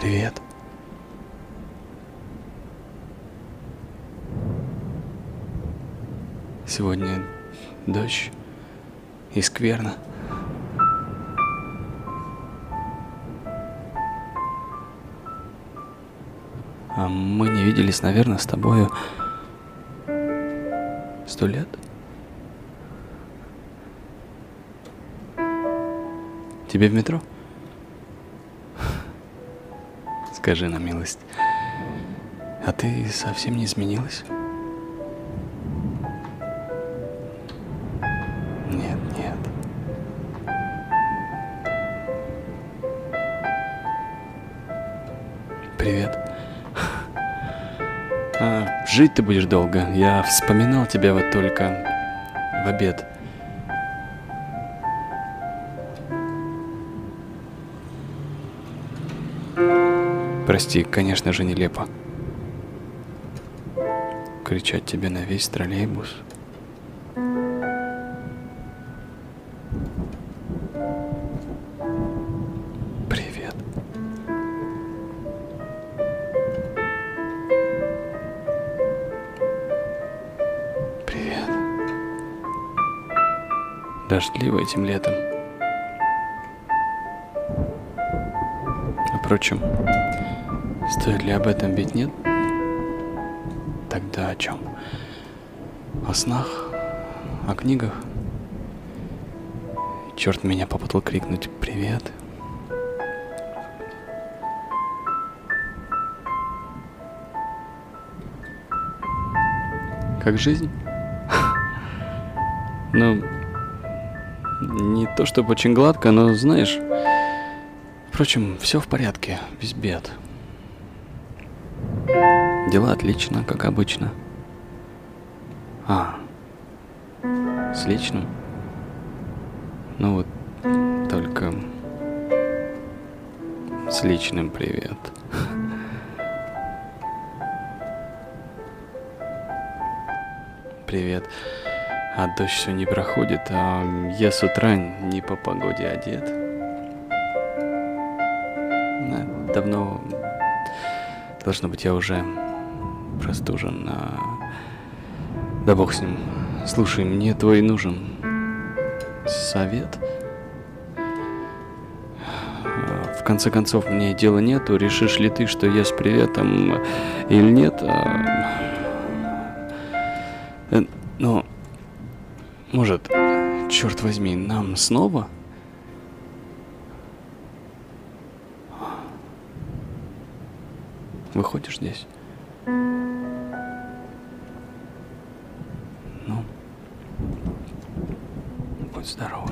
Привет. Сегодня дождь и скверно. А мы не виделись, наверное, с тобою сто лет. Тебе в метро? Скажи на милость. А ты совсем не изменилась? Нет, нет. Привет. А, жить ты будешь долго. Я вспоминал тебя вот только в обед. Прости, конечно же, нелепо. Кричать тебе на весь троллейбус. Привет. Привет. Дождливо этим летом. Впрочем, стоит ли об этом ведь нет? Тогда о чем? О снах? О книгах? Черт меня попутал крикнуть «Привет!» Как жизнь? Ну, не то чтобы очень гладко, но знаешь... Впрочем, все в порядке, без бед. Дела отлично, как обычно. А, с личным? Ну вот, только с личным привет. Привет. А дождь все не проходит, а я с утра не по погоде одет. Давно, должно быть, я уже простужен. А... Да бог с ним. Слушай, мне твой нужен совет. А, В конце концов, мне дела нету. Решишь ли ты, что я с приветом или нет? А, э, Ну, может, черт возьми, нам снова? Выходишь здесь? Ну, будь здорова.